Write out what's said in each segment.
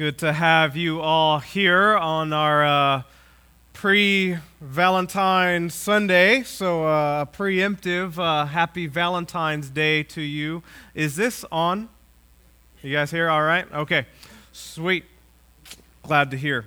Good to have you all here on our uh, pre Valentine Sunday. So, uh, a preemptive uh, happy Valentine's Day to you. Is this on? You guys here? All right? Okay. Sweet. Glad to hear.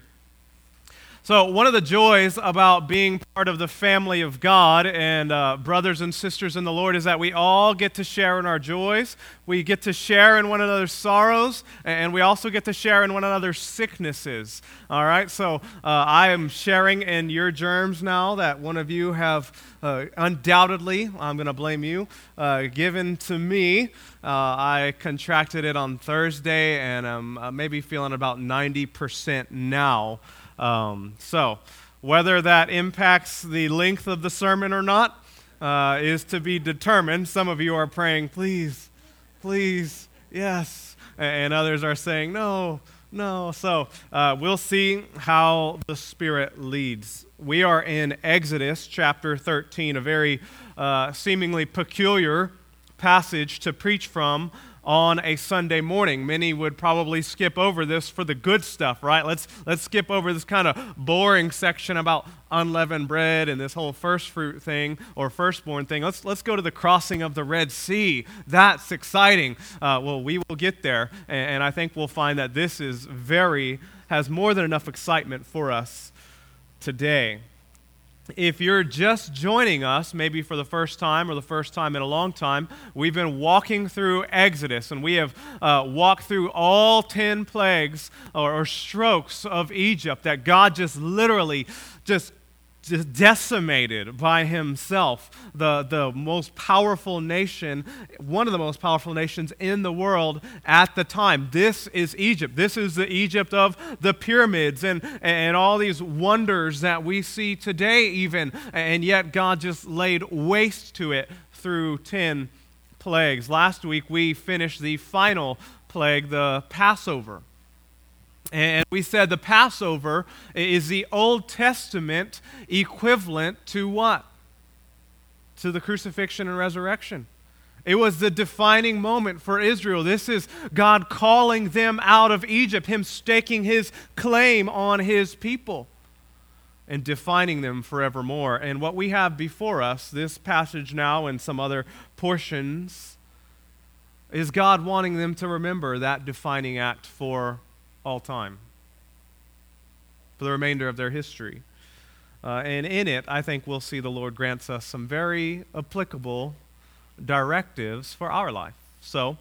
So, one of the joys about being part of the family of God and uh, brothers and sisters in the Lord is that we all get to share in our joys. We get to share in one another's sorrows, and we also get to share in one another's sicknesses. All right? So, uh, I am sharing in your germs now that one of you have uh, undoubtedly, I'm going to blame you, uh, given to me. Uh, I contracted it on Thursday, and I'm uh, maybe feeling about 90% now. Um, so, whether that impacts the length of the sermon or not uh, is to be determined. Some of you are praying, please, please, yes. And others are saying, no, no. So, uh, we'll see how the Spirit leads. We are in Exodus chapter 13, a very uh, seemingly peculiar passage to preach from on a Sunday morning. Many would probably skip over this for the good stuff, right? Let's, let's skip over this kind of boring section about unleavened bread and this whole first fruit thing or firstborn thing. Let's, let's go to the crossing of the Red Sea. That's exciting. Uh, well, we will get there, and, and I think we'll find that this is very, has more than enough excitement for us today if you're just joining us, maybe for the first time or the first time in a long time, we've been walking through Exodus and we have uh, walked through all 10 plagues or, or strokes of Egypt that God just literally just just decimated by himself, the, the most powerful nation, one of the most powerful nations in the world at the time. This is Egypt. This is the Egypt of the pyramids and, and all these wonders that we see today, even. And yet, God just laid waste to it through 10 plagues. Last week, we finished the final plague, the Passover. And we said the Passover is the Old Testament equivalent to what? To the crucifixion and resurrection. It was the defining moment for Israel. This is God calling them out of Egypt, Him staking His claim on His people and defining them forevermore. And what we have before us, this passage now and some other portions, is God wanting them to remember that defining act for all time for the remainder of their history. Uh, and in it, I think we'll see the Lord grants us some very applicable directives for our life. So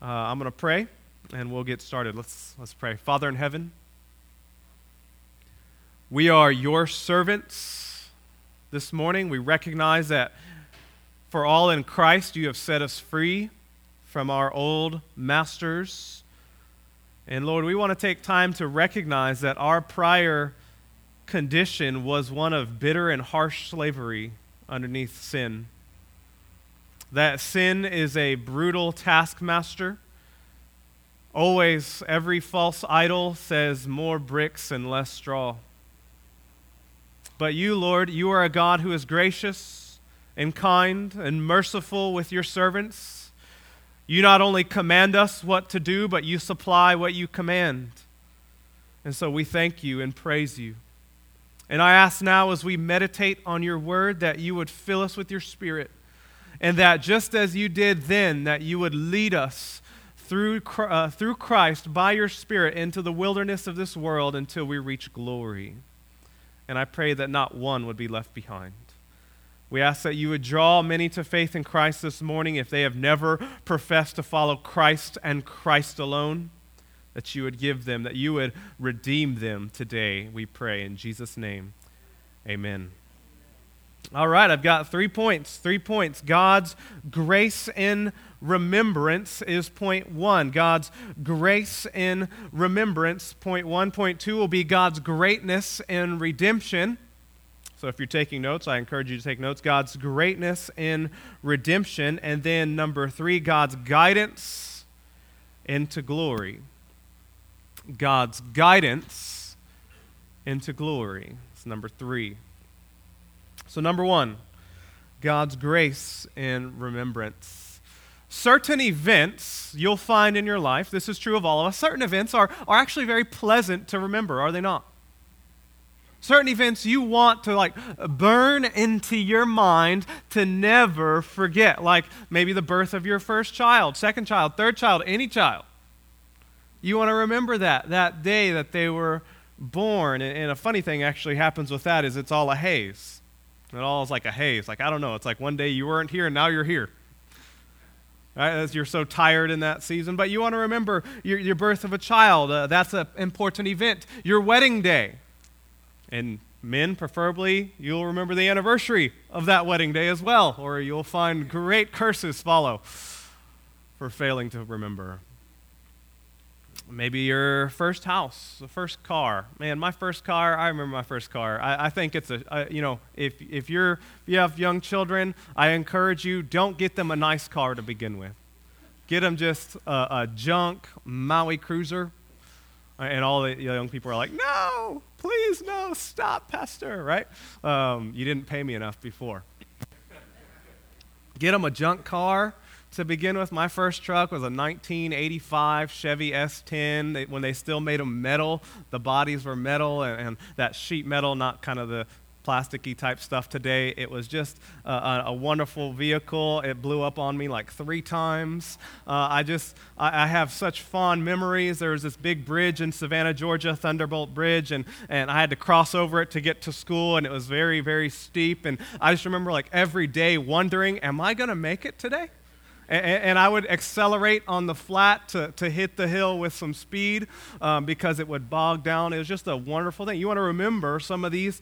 uh, I'm going to pray and we'll get started. Let's, let's pray. Father in heaven, we are your servants this morning. We recognize that for all in Christ, you have set us free from our old masters and Lord, we want to take time to recognize that our prior condition was one of bitter and harsh slavery underneath sin. That sin is a brutal taskmaster. Always, every false idol says more bricks and less straw. But you, Lord, you are a God who is gracious and kind and merciful with your servants. You not only command us what to do, but you supply what you command. And so we thank you and praise you. And I ask now as we meditate on your word that you would fill us with your spirit. And that just as you did then, that you would lead us through, uh, through Christ by your spirit into the wilderness of this world until we reach glory. And I pray that not one would be left behind. We ask that you would draw many to faith in Christ this morning if they have never professed to follow Christ and Christ alone, that you would give them, that you would redeem them today, we pray. In Jesus' name, amen. All right, I've got three points. Three points. God's grace in remembrance is point one. God's grace in remembrance, point one. Point two will be God's greatness in redemption. So if you're taking notes, I encourage you to take notes. God's greatness in redemption. And then number three, God's guidance into glory. God's guidance into glory. It's number three. So, number one, God's grace in remembrance. certain events you'll find in your life, this is true of all of us, certain events are, are actually very pleasant to remember, are they not? Certain events you want to like burn into your mind to never forget, like maybe the birth of your first child, second child, third child, any child. You want to remember that, that day that they were born. And, a funny thing actually happens with that is it's all a haze. It all is like a haze. Like, I don't know, it's like one day you weren't here and now you're here. Right, as you're so tired in that season. But you want to remember your, your birth of a child. Uh, that's an important event. Your wedding day. And men, preferably, you'll remember the anniversary of that wedding day as well, or you'll find great curses follow for failing to remember. Maybe your first house, the first car. Man, my first car, I remember my first car. I, I think it's a, you know, if, if, you're, if you have young children, I encourage you, don't get them a nice car to begin with. Get them just a, a junk Maui Cruiser. And all the young people are like, no, please, no, stop, Pastor, right? Um, you didn't pay me enough before. Get them a junk car to begin with. My first truck was a 1985 Chevy S10 they, when they still made them metal. The bodies were metal and, and that sheet metal, not kind of the plasticky type stuff today. It was just a, a, wonderful vehicle. It blew up on me like three times. Uh, I just, I, I, have such fond memories. There was this big bridge in Savannah, Georgia, Thunderbolt Bridge, and, and I had to cross over it to get to school, and it was very, very steep. And I just remember like every day wondering, am I going to make it today? And, I would accelerate on the flat to, to hit the hill with some speed um, because it would bog down. It was just a wonderful thing. You want to remember some of these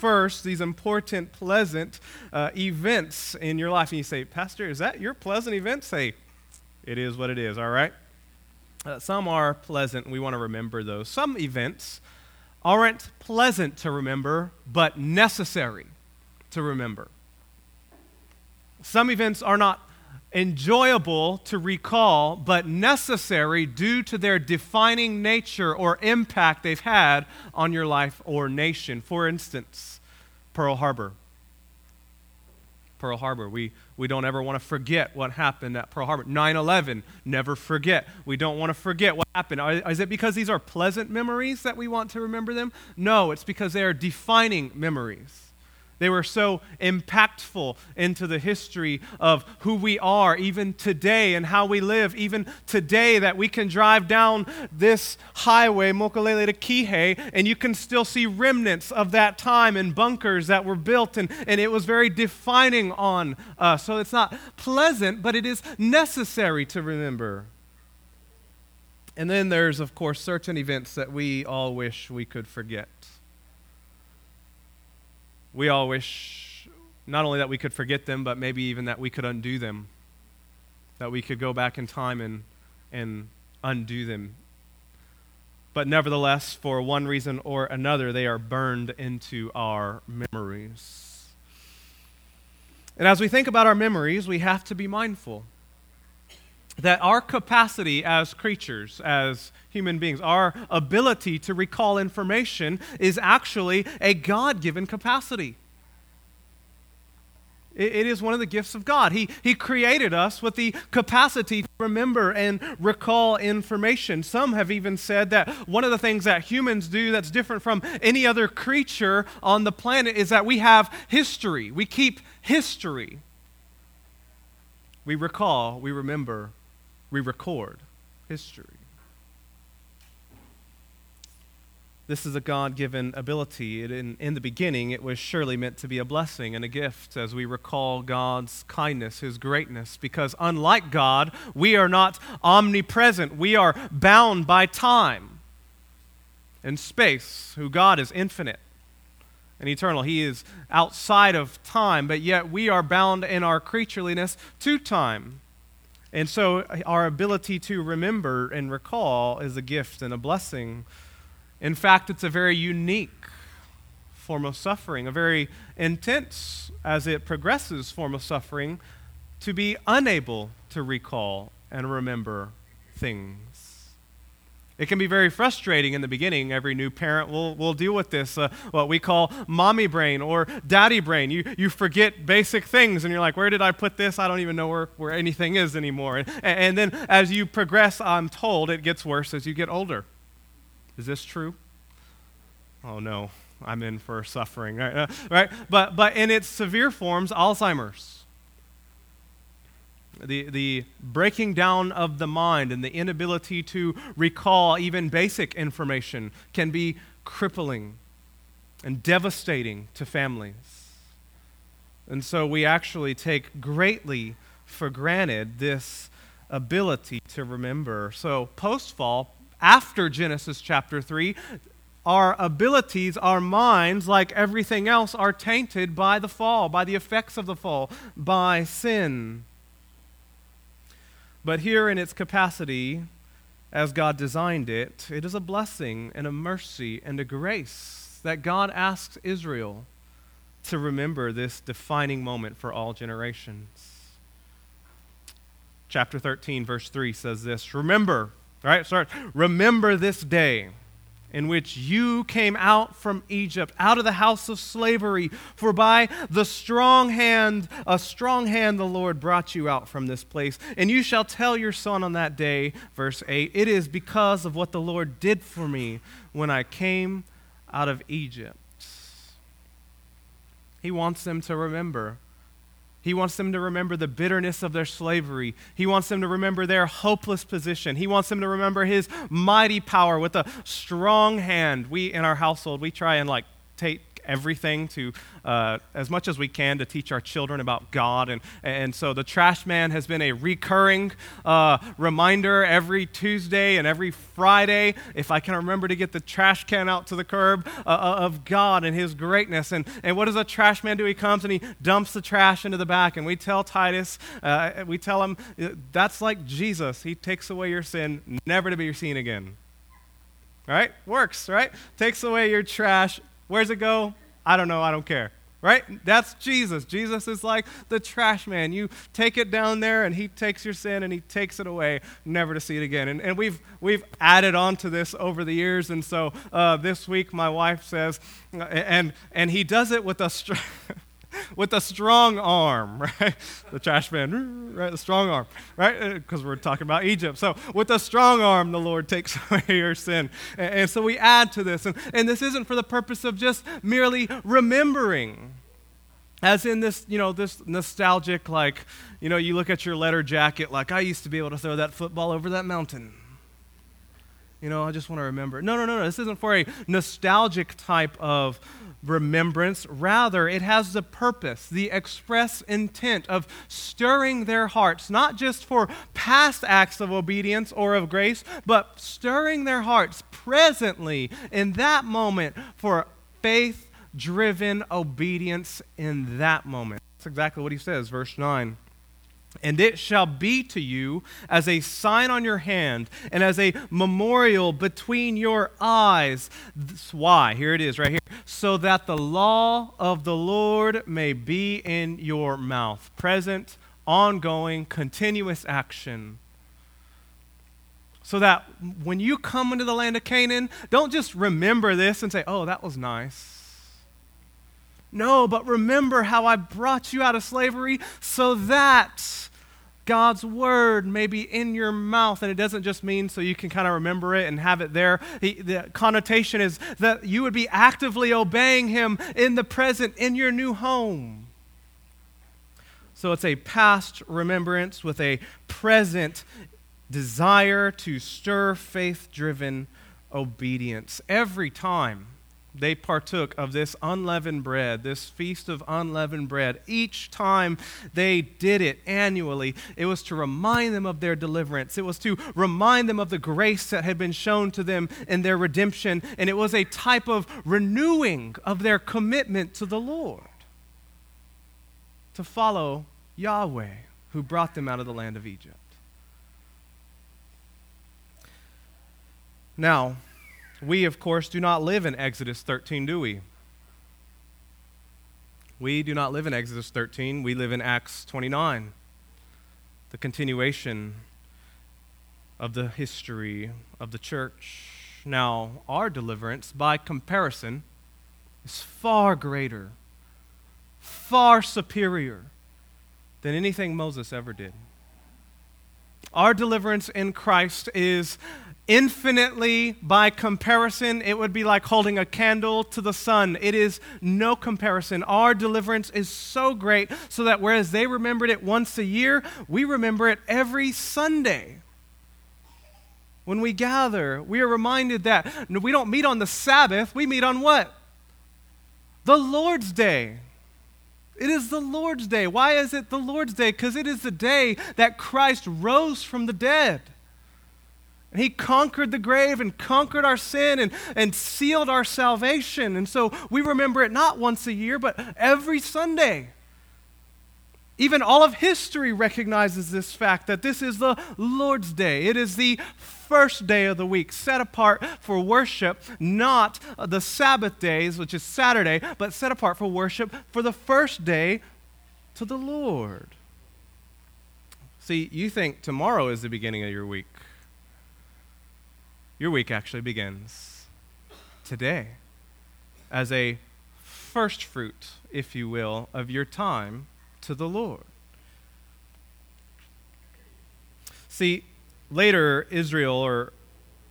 first, these important, pleasant uh, events in your life. And you say, Pastor, is that your pleasant event? Say, it is what it is, all right? Uh, some are pleasant, we want to remember those. Some events aren't pleasant to remember, but necessary to remember. Some events are not enjoyable to recall, but necessary due to their defining nature or impact they've had on your life or nation. For instance, Pearl Harbor. Pearl Harbor. We, we don't ever want to forget what happened at Pearl Harbor. 9 11, never forget. We don't want to forget what happened. Is it because these are pleasant memories that we want to remember them? No, it's because they are defining memories. They were so impactful into the history of who we are, even today, and how we live, even today, that we can drive down this highway, Mokulele to Kihei, and you can still see remnants of that time and bunkers that were built, and, and it was very defining on us. So it's not pleasant, but it is necessary to remember. And then there's, of course, certain events that we all wish we could forget we all wish not only that we could forget them, but maybe even that we could undo them, that we could go back in time and, and undo them. But nevertheless, for one reason or another, they are burned into our memories. And as we think about our memories, we have to be mindful that our capacity as creatures, as human beings, our ability to recall information is actually a God given capacity. It, it is one of the gifts of God. He, he created us with the capacity to remember and recall information. Some have even said that one of the things that humans do that's different from any other creature on the planet is that we have history. We keep history. We recall, we remember, we record history. This is a God given ability. It, in, in the beginning, it was surely meant to be a blessing and a gift as we recall God's kindness, His greatness, because unlike God, we are not omnipresent. We are bound by time and space, who God is infinite and eternal. He is outside of time, but yet we are bound in our creatureliness to time. And so uh, our ability to remember and recall is a gift and a blessing. In fact, it's a very unique form of suffering, a very intense, as it progresses, form of suffering to be unable to recall and remember things. It can be very frustrating in the beginning. Every new parent will, will deal with this, uh, what we call mommy brain or daddy brain. You, you forget basic things, and you're like, where did I put this? I don't even know where, where anything is anymore. And, and then as you progress, I'm told it gets worse as you get older. Is this true? Oh, no. I'm in for suffering, right? Uh, right? But, but in its severe forms, Alzheimer's the, the breaking down of the mind and the inability to recall even basic information can be crippling and devastating to families. And so we actually take greatly for granted this ability to remember. So, post fall, after Genesis chapter 3, our abilities, our minds, like everything else, are tainted by the fall, by the effects of the fall, by sin. But here in its capacity, as God designed it, it is a blessing and a mercy and a grace that God asks Israel to remember this defining moment for all generations. Chapter 13, verse 3 says this Remember, right? Start. Remember this day in which you came out from Egypt, out of the house of slavery. For by the strong hand, a strong hand, the Lord brought you out from this place. And you shall tell your son on that day, verse 8, it is because of what the Lord did for me when I came out of Egypt. He wants them to remember he wants them to remember the bitterness of their slavery. He wants them to remember their hopeless position. He wants them to remember his mighty power with a strong hand. We, in our household, we try and like take everything to uh, as much as we can to teach our children about God. And, and so the trash man has been a recurring uh, reminder every Tuesday and every Friday, if I can remember to get the trash can out to the curb, uh, uh, of God and his greatness. And, and what does a trash man do? He comes and he dumps the trash into the back. And we tell Titus, uh, we tell him, that's like Jesus. He takes away your sin, never to be seen again. Right? Works, right? Takes away your trash, Where's it go? I don't know. I don't care. Right? That's Jesus. Jesus is like the trash man. You take it down there, and he takes your sin and he takes it away, never to see it again. And, and we've, we've added on to this over the years. And so uh, this week, my wife says, and, and he does it with a. Str- with a strong arm, right? The trash man, right? The strong arm, right? Because uh, we're talking about Egypt. So, with a strong arm, the Lord takes away your sin. And, and so we add to this. And, and this isn't for the purpose of just merely remembering. As in this, you know, this nostalgic, like, you know, you look at your letter jacket, like, I used to be able to throw that football over that mountain. You know, I just want to remember. No, no, no, no. This isn't for a nostalgic type of remembrance. Rather, it has the purpose, the express intent of stirring their hearts, not just for past acts of obedience or of grace, but stirring their hearts presently in that moment for faith driven obedience in that moment. That's exactly what he says, verse 9. And it shall be to you as a sign on your hand and as a memorial between your eyes. This, why? Here it is, right here. So that the law of the Lord may be in your mouth. Present, ongoing, continuous action. So that when you come into the land of Canaan, don't just remember this and say, oh, that was nice. No, but remember how I brought you out of slavery so that God's word may be in your mouth. And it doesn't just mean so you can kind of remember it and have it there. The, the, connotation is that you would be actively obeying Him in the present, in your new home. So it's a past remembrance with a present desire to stir faith driven obedience. Every time they partook of this unleavened bread, this feast of unleavened bread. Each time they did it annually, it was to remind them of their deliverance. It was to remind them of the grace that had been shown to them in their redemption. And it was a type of renewing of their commitment to the Lord to follow Yahweh, who brought them out of the land of Egypt. Now, we, of course, do not live in Exodus 13, do we? We do not live in Exodus 13. We live in Acts 29, the continuation of the history of the church. Now, our deliverance, by comparison, is far greater, far superior than anything Moses ever did. Our deliverance in Christ is infinitely, by comparison, it would be like holding a candle to the sun. It is no comparison. Our deliverance is so great, so that whereas they remembered it once a year, we remember it every Sunday. When we gather, we are reminded that we don't meet on the Sabbath, we meet on what? The Lord's Day. It is the Lord's Day. Why is it the Lord's Day? Because it is the day that Christ rose from the dead. And he conquered the grave and conquered our sin and, and sealed our salvation. And so we remember it not once a year, but every Sunday. Even all of history recognizes this fact that this is the Lord's Day. It is the first day of the week, set apart for worship, not the Sabbath days, which is Saturday, but set apart for worship for the first day to the Lord. See, you think tomorrow is the beginning of your week. Your week actually begins today as a first fruit, if you will, of your time to the Lord. See, later Israel or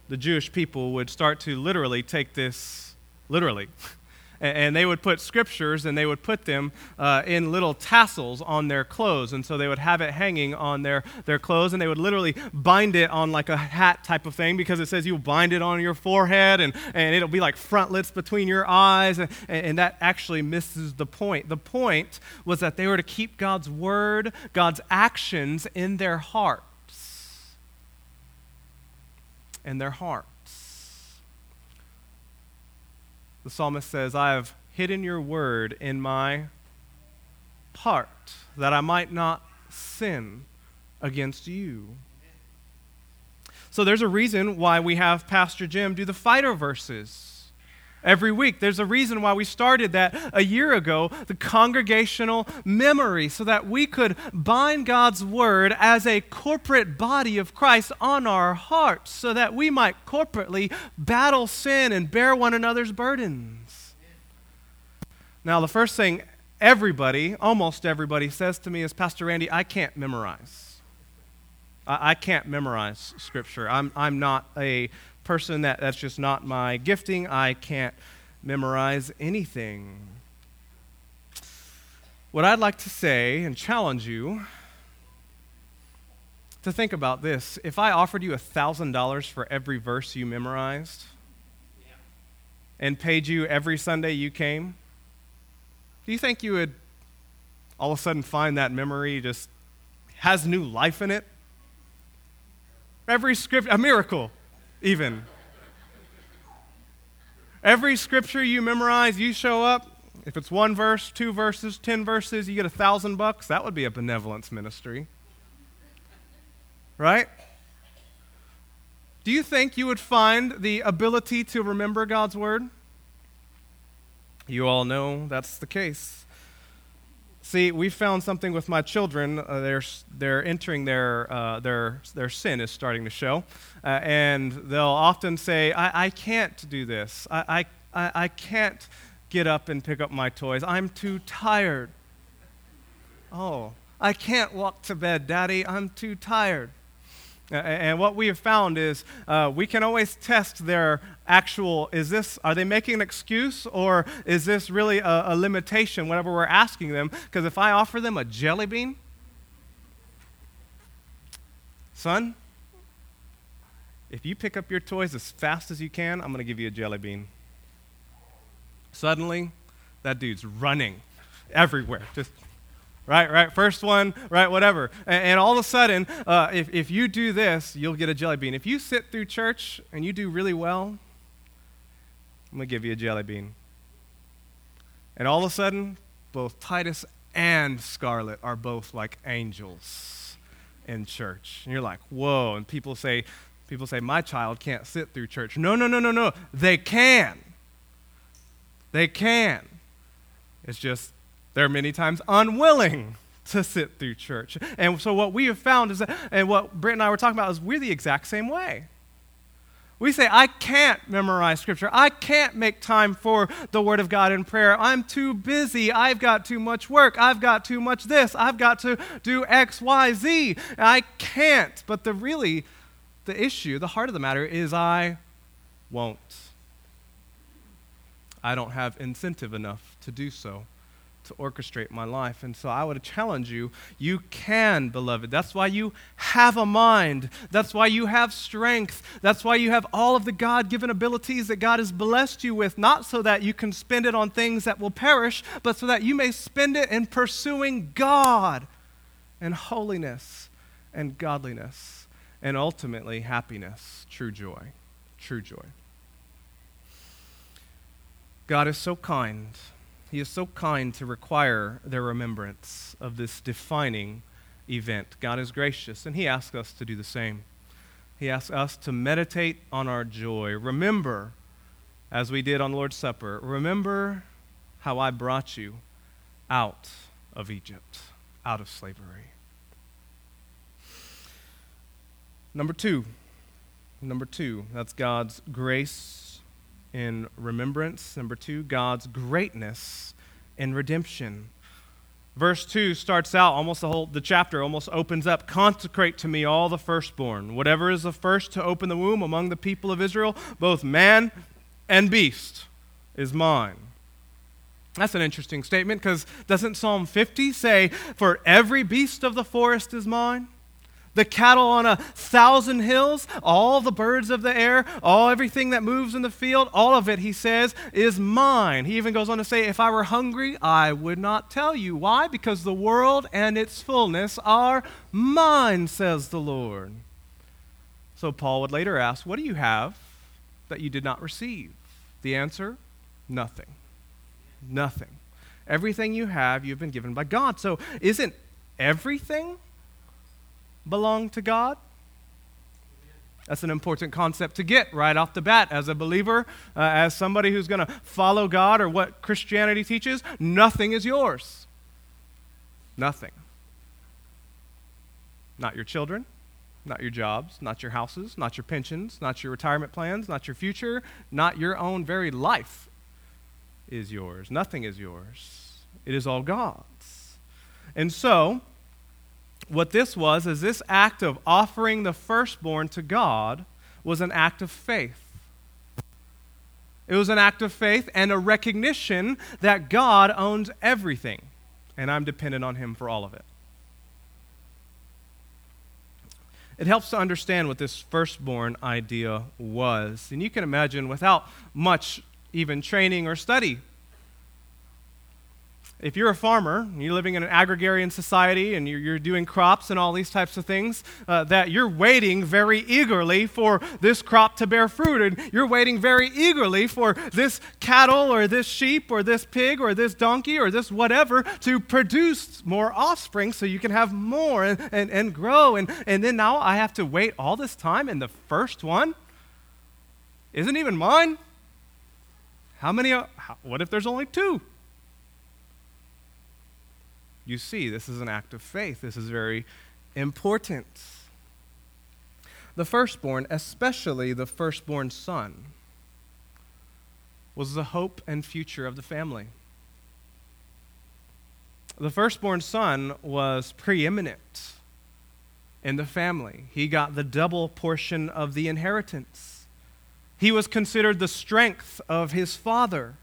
the Jewish people would start to literally take this literally. and they would put scriptures and they would put them uh, in little tassels on their clothes. And so they would have it hanging on their, their clothes and they would literally bind it on like a hat type of thing because it says you bind it on your forehead and, and it'll be like frontlets between your eyes. And, and that actually misses the point. The point was that they were to keep God's word, God's actions in their hearts. in their hearts. The psalmist says, I have hidden your word in my heart that I might not sin against you. So there's a reason why we have Pastor Jim do the fighter verses every week. There's a reason why we started that a year ago, the congregational memory, so that we could bind God's word as a corporate body of Christ on our hearts, so that we might corporately battle sin and bear one another's burdens. Now, the first thing everybody, almost everybody, says to me is, Pastor Randy, I can't memorize. I, can't memorize Scripture. I'm, I'm not a person that that's just not my gifting. I can't memorize anything. What I'd like to say and challenge you to think about this if I offered you $1,000 for every verse you memorized and paid you every Sunday you came, do you think you would all of a sudden find that memory just has new life in it? Every script, a miracle even. Every scripture you memorize, you show up. If it's one verse, two verses, ten verses, you get a thousand bucks. That would be a benevolence ministry. Right? Do you think you would find the ability to remember God's word? You all know that's the case. See, we found something with my children. Uh, they're, they're entering their, uh, their, their sin is starting to show. Uh, and they'll often say, I, I can't do this. I, I, I can't get up and pick up my toys. I'm too tired. Oh, I can't walk to bed, Daddy. I'm too tired. And what we have found is uh, we can always test their actual is this, are they making an excuse or is this really a, a limitation, whenever we're asking them? Because if I offer them a jelly bean, son, if you pick up your toys as fast as you can, I'm going to give you a jelly bean. Suddenly, that dude's running everywhere, just right, right, first one, right, whatever. And, and all of a sudden, uh, if, if you do this, you'll get a jelly bean. If you sit through church and you do really well, I'm going to give you a jelly bean. And all of a sudden, both Titus and Scarlett are both like angels in church. And you're like, whoa. And people say, people say, my child can't sit through church. No, no, no, no, no. They can. They can. It's just they're many times unwilling to sit through church. And so what we have found is that, and what Britt and I were talking about is we're the exact same way. We say, I can't memorize Scripture. I can't make time for the Word of God in prayer. I'm too busy. I've got too much work. I've got too much this. I've got to do X, Y, Z. I can't. But the really, the issue, the heart of the matter is I won't. I don't have incentive enough to do so to orchestrate my life. And so I would challenge you you can, beloved. That's why you have a mind. That's why you have strength. That's why you have all of the God given abilities that God has blessed you with, not so that you can spend it on things that will perish, but so that you may spend it in pursuing God and holiness and godliness and ultimately happiness, true joy. True joy. God is so kind. He is so kind to require their remembrance of this defining event. God is gracious, and He asks us to do the same. He asks us to meditate on our joy. Remember, as we did on Lord's Supper, remember how I brought you out of Egypt, out of slavery. Number two, number two, that's God's grace in remembrance. Number two, God's greatness in redemption. Verse 2 starts out almost the whole the chapter almost opens up consecrate to me all the firstborn whatever is the first to open the womb among the people of Israel both man and beast is mine that's an interesting statement because doesn't Psalm 50 say for every beast of the forest is mine the cattle on a thousand hills, all the birds of the air, all everything that moves in the field, all of it, he says, is mine. He even goes on to say, If I were hungry, I would not tell you. Why? Because the world and its fullness are mine, says the Lord. So Paul would later ask, What do you have that you did not receive? The answer nothing. Nothing. Everything you have, you've been given by God. So isn't everything belong to God? That's an important concept to get right off the bat as a believer, uh, as somebody who's going to follow God or what Christianity teaches. Nothing is yours. Nothing. Not your children, not your jobs, not your houses, not your pensions, not your retirement plans, not your future, not your own very life is yours. Nothing is yours. It is all God's. And so, what this was is this act of offering the firstborn to God was an act of faith. It was an act of faith and a recognition that God owns everything, and I'm dependent on Him for all of it. It helps to understand what this firstborn idea was. And you can imagine, without much even training or study, if you're a farmer, you're living in an agrarian society and you're, you're doing crops and all these types of things, uh, that you're waiting very eagerly for this crop to bear fruit. And you're waiting very eagerly for this cattle or this sheep or this pig or this donkey or this whatever to produce more offspring so you can have more and, and, and grow. And, and then now I have to wait all this time, and the first one isn't even mine. How many? How, what if there's only two? You see, this is an act of faith. This is very important. The firstborn, especially the firstborn son, was the hope and future of the family. The firstborn son was preeminent in the family. He got the double portion of the inheritance. He was considered the strength of his father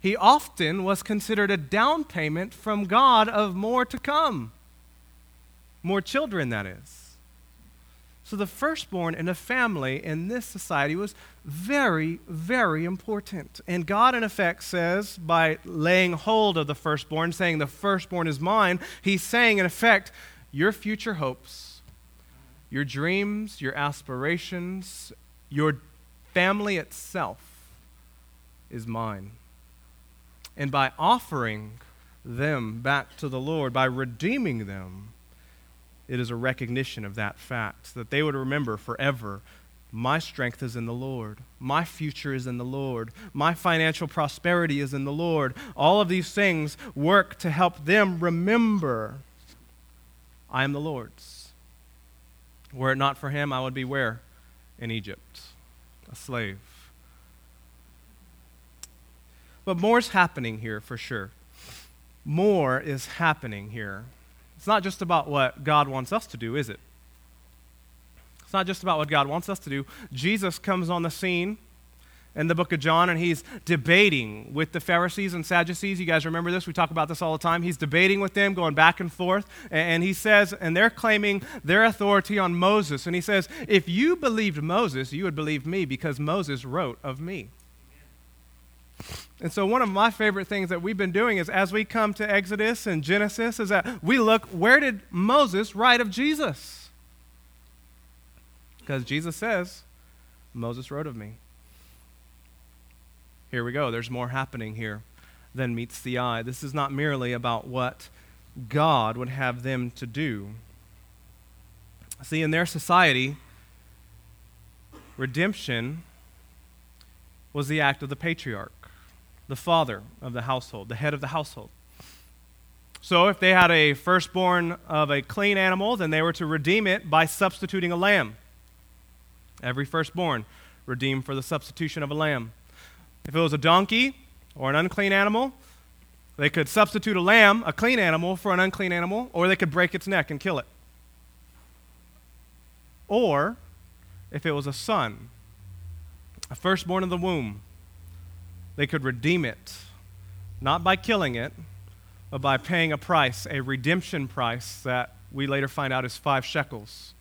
he often was considered a down payment from God of more to come. More children, that is. So the firstborn in a family in this society was very, very important. And God, in effect, says, by laying hold of the firstborn, saying, The firstborn is mine, He's saying, in effect, your future hopes, your dreams, your aspirations, your family itself is mine. And by offering them back to the Lord, by redeeming them, it is a recognition of that fact that they would remember forever My strength is in the Lord. My future is in the Lord. My financial prosperity is in the Lord. All of these things work to help them remember I am the Lord's. Were it not for him, I would be where? In Egypt, a slave. But more is happening here for sure. More is happening here. It's not just about what God wants us to do, is it? It's not just about what God wants us to do. Jesus comes on the scene in the book of John and he's debating with the Pharisees and Sadducees. You guys remember this? We talk about this all the time. He's debating with them, going back and forth. And he says, and they're claiming their authority on Moses. And he says, if you believed Moses, you would believe me because Moses wrote of me. And so, one of my favorite things that we've been doing is as we come to Exodus and Genesis, is that we look, where did Moses write of Jesus? Because Jesus says, Moses wrote of me. Here we go. There's more happening here than meets the eye. This is not merely about what God would have them to do. See, in their society, redemption was the act of the patriarch, the father of the household, the head of the household. So, if they had a firstborn of a clean animal, then they were to redeem it by substituting a lamb. Every firstborn redeemed for the substitution of a lamb. If it was a donkey or an unclean animal, they could substitute a lamb, a clean animal, for an unclean animal, or they could break its neck and kill it. Or, if it was a son, a firstborn of the womb, they could redeem it, not by killing it, but by paying a price, a redemption price that we later find out is five shekels.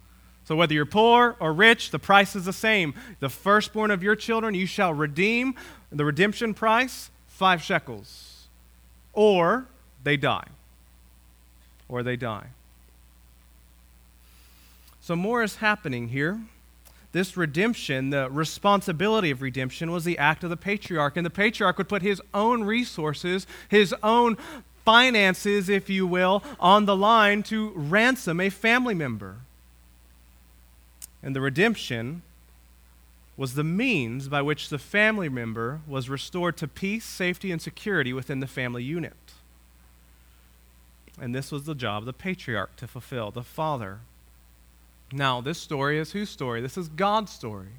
So whether you're poor or rich, the price is the same. The firstborn of your children you shall redeem. The redemption price, five shekels. Or they die. Or they die. So more is happening here. This redemption, the responsibility of redemption, was the act of the patriarch. And the patriarch would put his own resources, his own finances, if you will, on the line to ransom a family member. And the redemption was the means by which the family member was restored to peace, safety, and security within the family unit. And this was the job of the patriarch to fulfill, the father. Now, this story is whose story? This is God's story.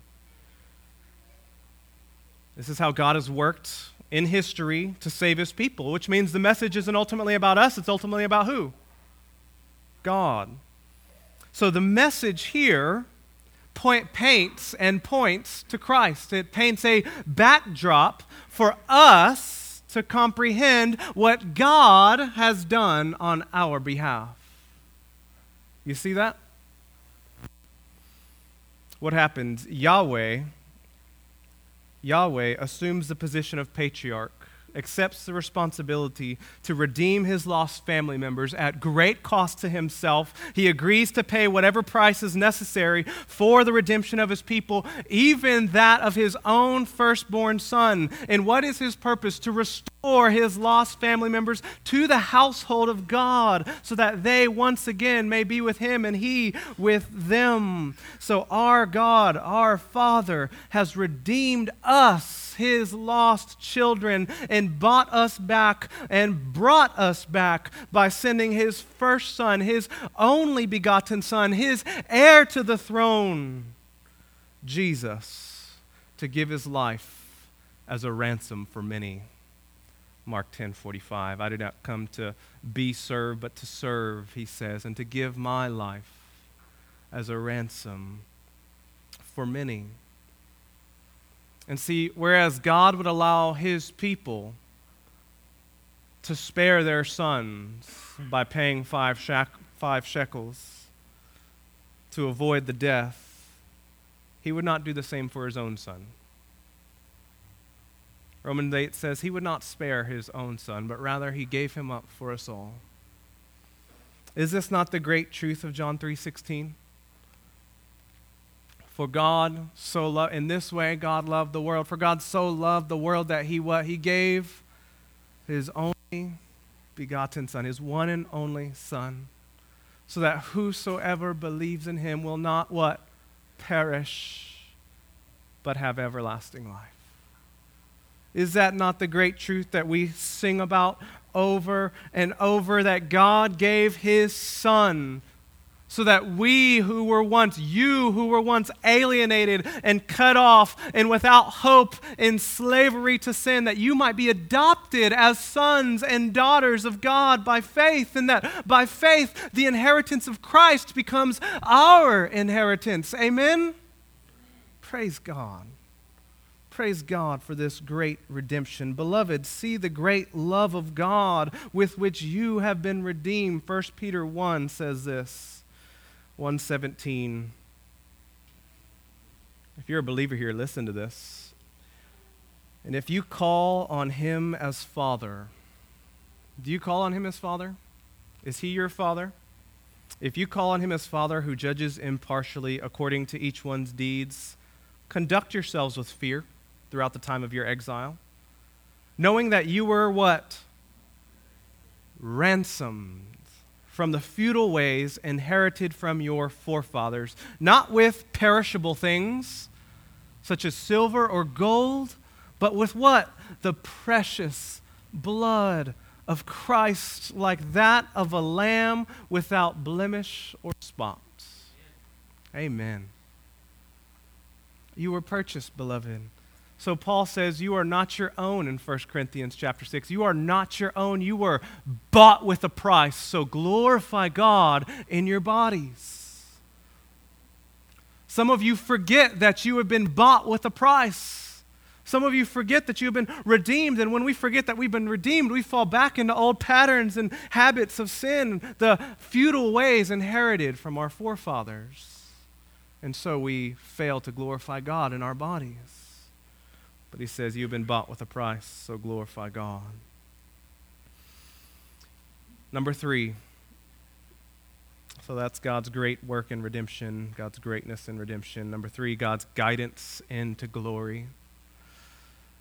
This is how God has worked in history to save his people, which means the message isn't ultimately about us, it's ultimately about who? God. So the message here point, paints and points to Christ. It paints a backdrop for us to comprehend what God has done on our behalf. You see that? What happens? Yahweh Yahweh assumes the position of patriarch accepts the responsibility to redeem his lost family members at great cost to himself. He agrees to pay whatever price is necessary for the redemption of his people, even that of his own firstborn son. And what is his purpose? To restore his lost family members to the household of God so that they once again may be with him and he with them. So our God, our Father, has redeemed us his lost children and bought us back and brought us back by sending his first son, his only begotten son, his heir to the throne, Jesus, to give his life as a ransom for many. Mark 10:45 I did not come to be served but to serve he says and to give my life as a ransom for many and see, whereas God would allow his people to spare their sons by paying five, five shekels to avoid the death, he would not do the same for his own son. Romans 8 says he would not spare his own son, but rather he gave him up for us all. Is this not the great truth of John 3:16? For God so loved, in this way, God loved the world. For God so loved the world that he what? He gave his only begotten Son, his one and only Son, so that whosoever believes in him will not what? Perish, but have everlasting life. Is that not the great truth that we sing about over and over that God gave his Son so that we who were once, you who were once alienated and cut off and without hope in slavery to sin, that you might be adopted as sons and daughters of God by faith, and that by faith the inheritance of Christ becomes our inheritance. Amen? Praise God. Praise God for this great redemption. Beloved, see the great love of God with which you have been redeemed. 1 Peter 1 says this 117. If you're a believer here, listen to this. And if you call on him as Father, do you call on him as Father? Is he your Father? If you call on him as Father who judges impartially according to each one's deeds, conduct yourselves with fear throughout the time of your exile, knowing that you were what? Ransomed from the futile ways inherited from your forefathers, not with perishable things such as silver or gold, but with what? The precious blood of Christ, like that of a lamb without blemish or spot. Amen. You were purchased, beloved so Paul says you are not your own in 1 Corinthians chapter 6. You are not your own. You were bought with a price. So glorify God in your bodies. Some of you forget that you have been bought with a price. Some of you forget that you've been redeemed, and when we forget that we've been redeemed, we fall back into old patterns and habits of sin, the futile ways inherited from our forefathers. And so we fail to glorify God in our bodies. But he says, You've been bought with a price, so glorify God. Number three. So that's God's great work in redemption, God's greatness in redemption. Number three, God's guidance into glory.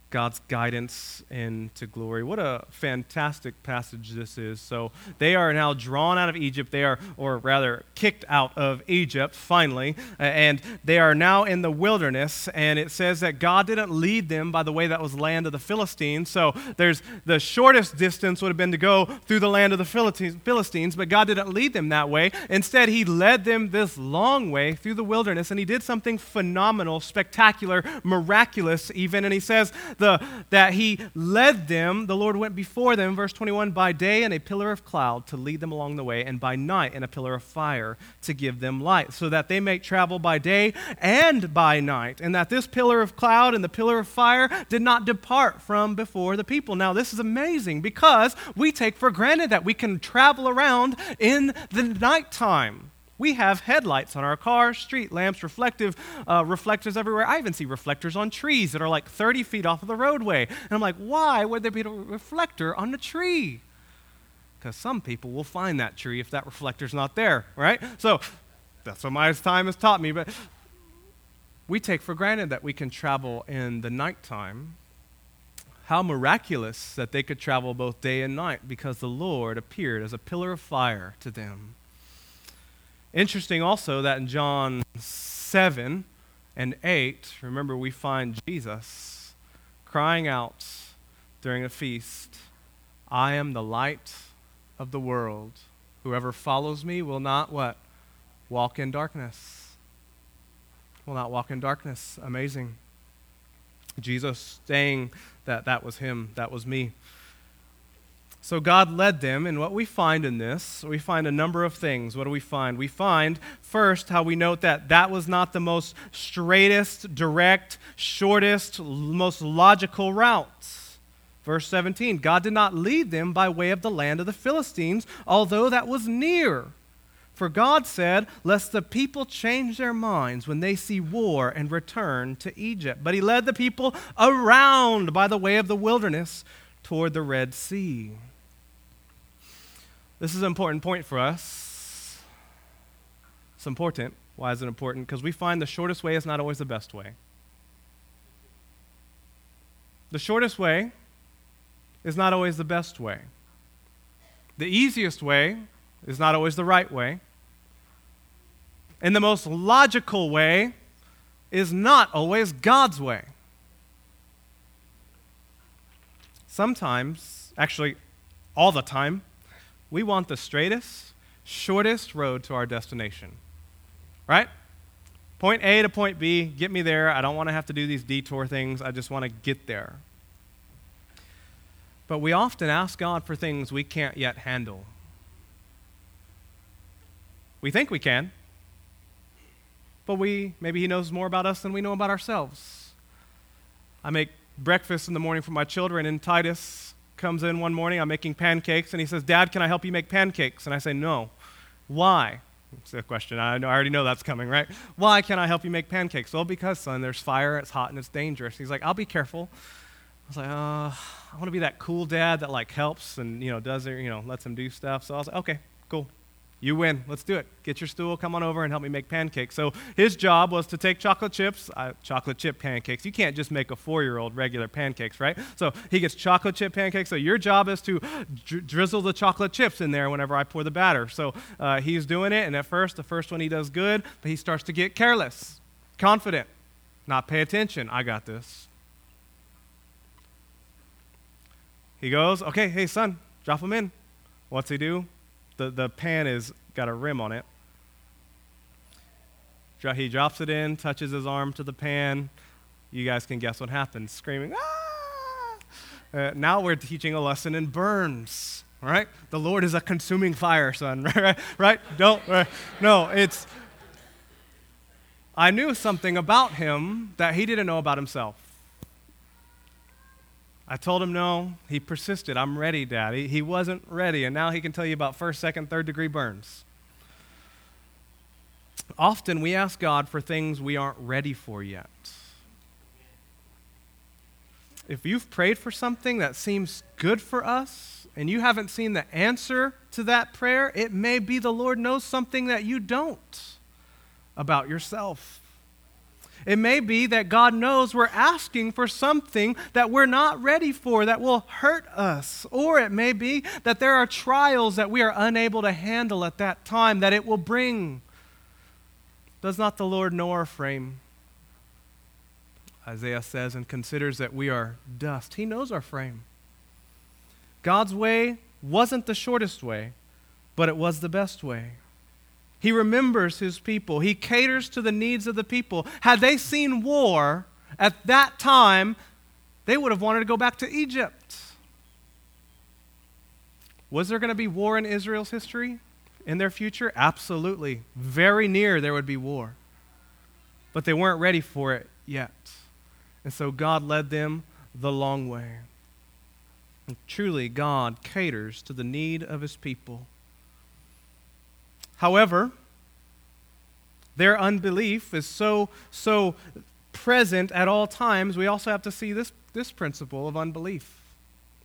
God's guidance into glory. What a fantastic passage this is. So they are now drawn out of Egypt. They are, or rather, kicked out of Egypt, finally, and they are now in the wilderness. And it says that God didn't lead them by the way that was land of the Philistines. So there's the shortest distance would have been to go through the land of the Philistines, but God didn't lead them that way. Instead, He led them this long way through the wilderness, and He did something phenomenal, spectacular, miraculous, even. And He says, the, that he led them, the Lord went before them, verse 21, by day in a pillar of cloud to lead them along the way, and by night in a pillar of fire to give them light, so that they may travel by day and by night, and that this pillar of cloud and the pillar of fire did not depart from before the people. Now, this is amazing because we take for granted that we can travel around in the nighttime. We have headlights on our cars, street lamps, reflective uh, reflectors everywhere. I even see reflectors on trees that are like 30 feet off of the roadway. And I'm like, why would there be a reflector on the tree? Because some people will find that tree if that reflector's not there, right? So that's what my time has taught me. But we take for granted that we can travel in the nighttime. How miraculous that they could travel both day and night because the Lord appeared as a pillar of fire to them. Interesting also that in John 7 and 8, remember we find Jesus crying out during a feast, I am the light of the world. Whoever follows me will not what? Walk in darkness. Will not walk in darkness. Amazing. Jesus saying that that was him, that was me. So God led them, and what we find in this, we find a number of things. What do we find? We find, first, how we note that that was not the most straightest, direct, shortest, most logical route. Verse 17 God did not lead them by way of the land of the Philistines, although that was near. For God said, Lest the people change their minds when they see war and return to Egypt. But He led the people around by the way of the wilderness toward the Red Sea. This is an important point for us. It's important. Why is it important? Because we find the shortest way is not always the best way. The shortest way is not always the best way. The easiest way is not always the right way. And the most logical way is not always God's way. Sometimes, actually, all the time, we want the straightest, shortest road to our destination. Right? Point A to point B, get me there. I don't want to have to do these detour things. I just want to get there. But we often ask God for things we can't yet handle. We think we can, but we maybe he knows more about us than we know about ourselves. I make breakfast in the morning for my children, and Titus comes in one morning. I'm making pancakes, and he says, Dad, can I help you make pancakes? And I say, No. Why? It's a question. I, know, I already know that's coming, right? Why can't I help you make pancakes? Well, because, son, there's fire, it's hot, and it's dangerous. He's like, I'll be careful. I was like, uh, I want to be that cool dad that like helps and you know does it, you know, lets him do stuff. So I was like, okay, cool. You win. Let's do it. Get your stool, come on over and help me make pancakes. So his job was to take chocolate chips, uh, chocolate chip pancakes. You can't just make a four year old regular pancakes, right? So he gets chocolate chip pancakes. So your job is to dri- drizzle the chocolate chips in there whenever I pour the batter. So uh, he's doing it, and at first, the first one he does good, but he starts to get careless, confident, not pay attention. I got this. He goes, okay, hey, son, drop them in. What's he do? The, the pan is got a rim on it. He drops it in, touches his arm to the pan. You guys can guess what happens screaming, ah! Uh, now we're teaching a lesson in burns, right? The Lord is a consuming fire, son, right? right? Don't, right? no, it's. I knew something about him that he didn't know about himself. I told him no. He persisted. I'm ready, Daddy. He wasn't ready, and now he can tell you about first, second, third degree burns. Often we ask God for things we aren't ready for yet. If you've prayed for something that seems good for us and you haven't seen the answer to that prayer, it may be the Lord knows something that you don't about yourself. It may be that God knows we're asking for something that we're not ready for that will hurt us. Or it may be that there are trials that we are unable to handle at that time that it will bring. Does not the Lord know our frame? Isaiah says and considers that we are dust. He knows our frame. God's way wasn't the shortest way, but it was the best way. He remembers his people. He caters to the needs of the people. Had they seen war at that time, they would have wanted to go back to Egypt. Was there going to be war in Israel's history in their future? Absolutely. Very near there would be war. But they weren't ready for it yet. And so God led them the long way. And truly, God caters to the need of his people. However, their unbelief is so, so present at all times, we also have to see this, this principle of unbelief.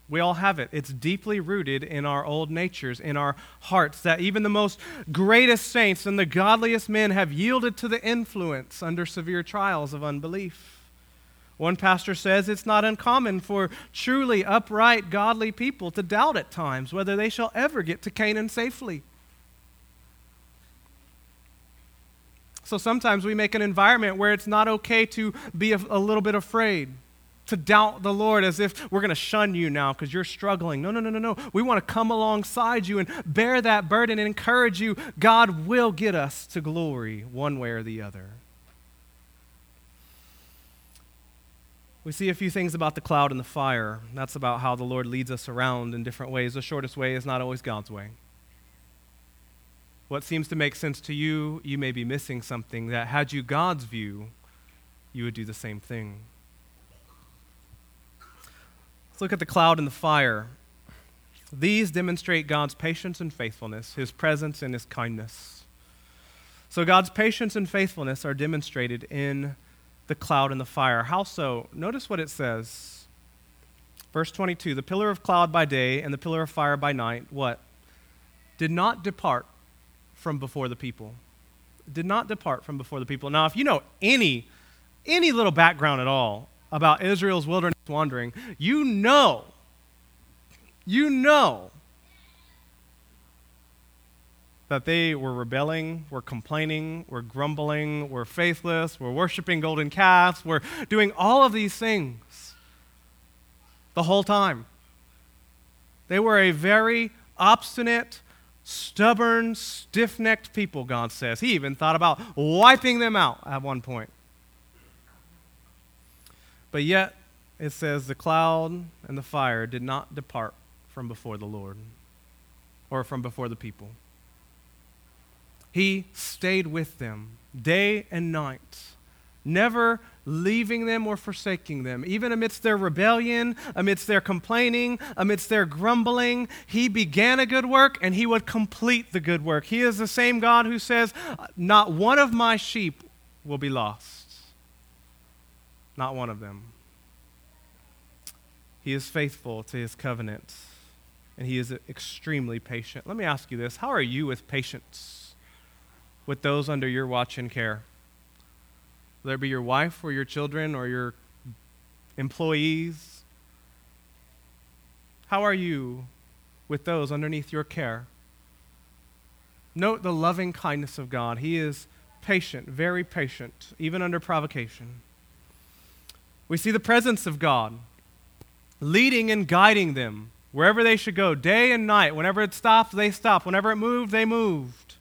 We all have it. It's deeply rooted in our old natures, in our hearts, that even the most greatest saints and the godliest men have yielded to the influence under severe trials of unbelief. One pastor says it's not uncommon for truly upright, godly people to doubt at times whether they shall ever get to Canaan safely. So sometimes we make an environment where it's not okay to be a, a little bit afraid, to doubt the Lord as if we're going to shun you now because you're struggling. No, no, no, no, no. We want to come alongside you and bear that burden and encourage you. God will get us to glory one way or the other. We see a few things about the cloud and the fire. That's about how the Lord leads us around in different ways. The shortest way is not always God's way what seems to make sense to you, you may be missing something that, had you God's view, you would do the same thing. Let's look at the cloud and the fire. These demonstrate God's patience and faithfulness, His presence and His kindness. So, God's patience and faithfulness are demonstrated in the cloud and the fire. How so? Notice what it says. Verse 22 The pillar of cloud by day and the pillar of fire by night, what? Did not depart from before the people. Did not depart from before the people. Now, if you know any, any little background at all about Israel's wilderness wandering, you know, you know that they were rebelling, were complaining, were grumbling, were faithless, were worshiping golden calves, were doing all of these things the whole time. They were a very obstinate, stubborn, stiff necked people, God says. He even thought about wiping them out at one point. But yet, it says, the cloud and the fire did not depart from before the Lord or from before the people. He stayed with them day and night, never leaving them or forsaking them. Even amidst their rebellion, amidst their complaining, amidst their grumbling, He began a good work and He would complete the good work. He is the same God who says, Not one of my sheep will be lost. Not one of them. He is faithful to His covenant and He is extremely patient. Let me ask you this How are you with patience with those under your watch and care? Whether it be your wife or your children or your employees? How are you with those underneath your care? Note the loving kindness of God. He is patient, very patient, even under provocation. We see the presence of God leading and guiding them wherever they should go, day and night. Whenever it stopped, they stopped. Whenever it moved, they moved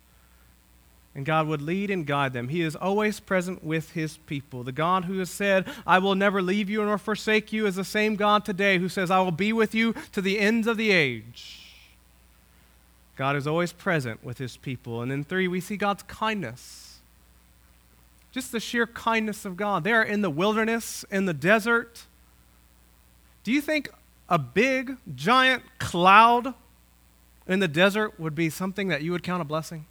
and God would lead and guide them. He is always present with his people. The God who has said, I will never leave you nor forsake you, is the same God today who says, I will be with you to the ends of the age. God is always present with his people. And in three, we see God's kindness. Just the sheer kindness of God. They are in the wilderness, in the desert. Do you think a big, giant cloud in the desert would be something that you would count a blessing?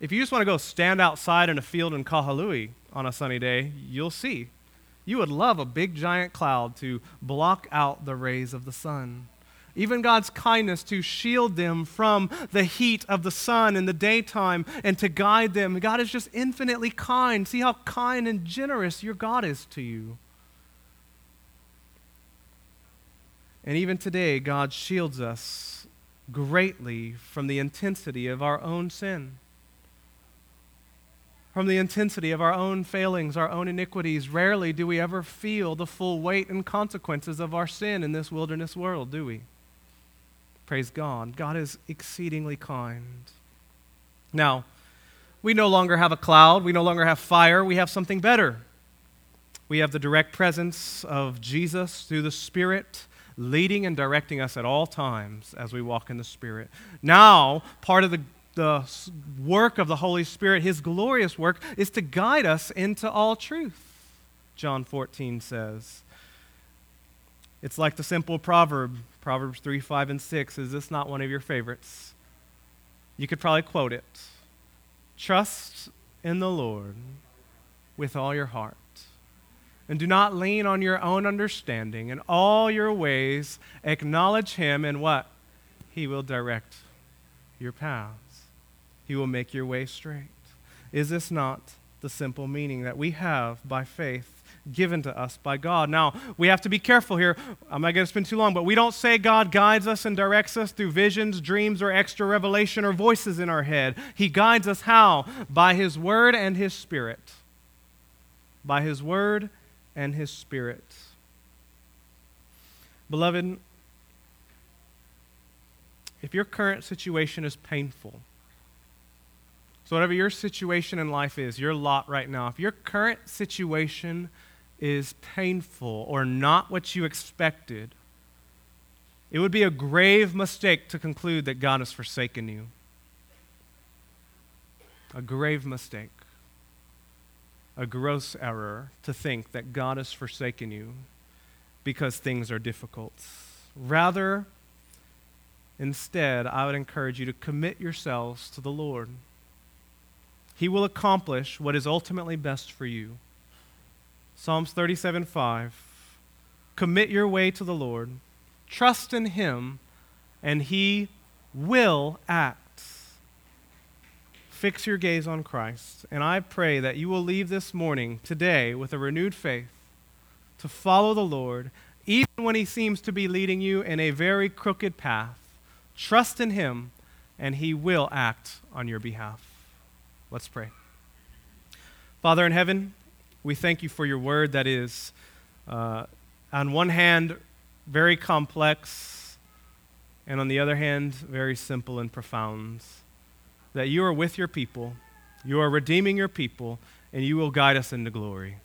If you just want to go stand outside in a field in Kahului on a sunny day, you'll see. You would love a big giant cloud to block out the rays of the sun. Even God's kindness to shield them from the heat of the sun in the daytime and to guide them. God is just infinitely kind. See how kind and generous your God is to you. And even today, God shields us greatly from the intensity of our own sin from the intensity of our own failings, our own iniquities. Rarely do we ever feel the full weight and consequences of our sin in this wilderness world, do we? Praise God. God is exceedingly kind. Now, we no longer have a cloud, we no longer have fire, we have something better. We have the direct presence of Jesus through the Spirit leading and directing us at all times as we walk in the Spirit. Now, part of the the work of the Holy Spirit, his glorious work, is to guide us into all truth, John 14 says. It's like the simple proverb, Proverbs 3, 5, and 6. Is this not one of your favorites? You could probably quote it. Trust in the Lord with all your heart. And do not lean on your own understanding. In all your ways, acknowledge him, and what? He will direct your path. He will make your way straight. Is this not the simple meaning that we have by faith given to us by God? Now, we have to be careful here. I'm not going to spend too long, but we don't say God guides us and directs us through visions, dreams, or extra revelation or voices in our head. He guides us how? By His Word and His Spirit. By His Word and His Spirit. Beloved, if your current situation is painful, so, whatever your situation in life is, your lot right now, if your current situation is painful or not what you expected, it would be a grave mistake to conclude that God has forsaken you. A grave mistake. A gross error to think that God has forsaken you because things are difficult. Rather, instead, I would encourage you to commit yourselves to the Lord. He will accomplish what is ultimately best for you. Psalms 37 5. Commit your way to the Lord, trust in Him, and He will act. Fix your gaze on Christ. And I pray that you will leave this morning, today, with a renewed faith to follow the Lord, even when He seems to be leading you in a very crooked path. Trust in Him and He will act on your behalf. Let's pray. Father in heaven, we thank you for your word that is, uh, on one hand, very complex, and on the other hand, very simple and profound. That you are with your people, you are redeeming your people, and you will guide us into glory.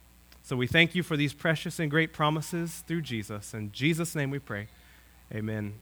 So we thank you for these precious and great promises through Jesus. In Jesus' name we pray. Amen.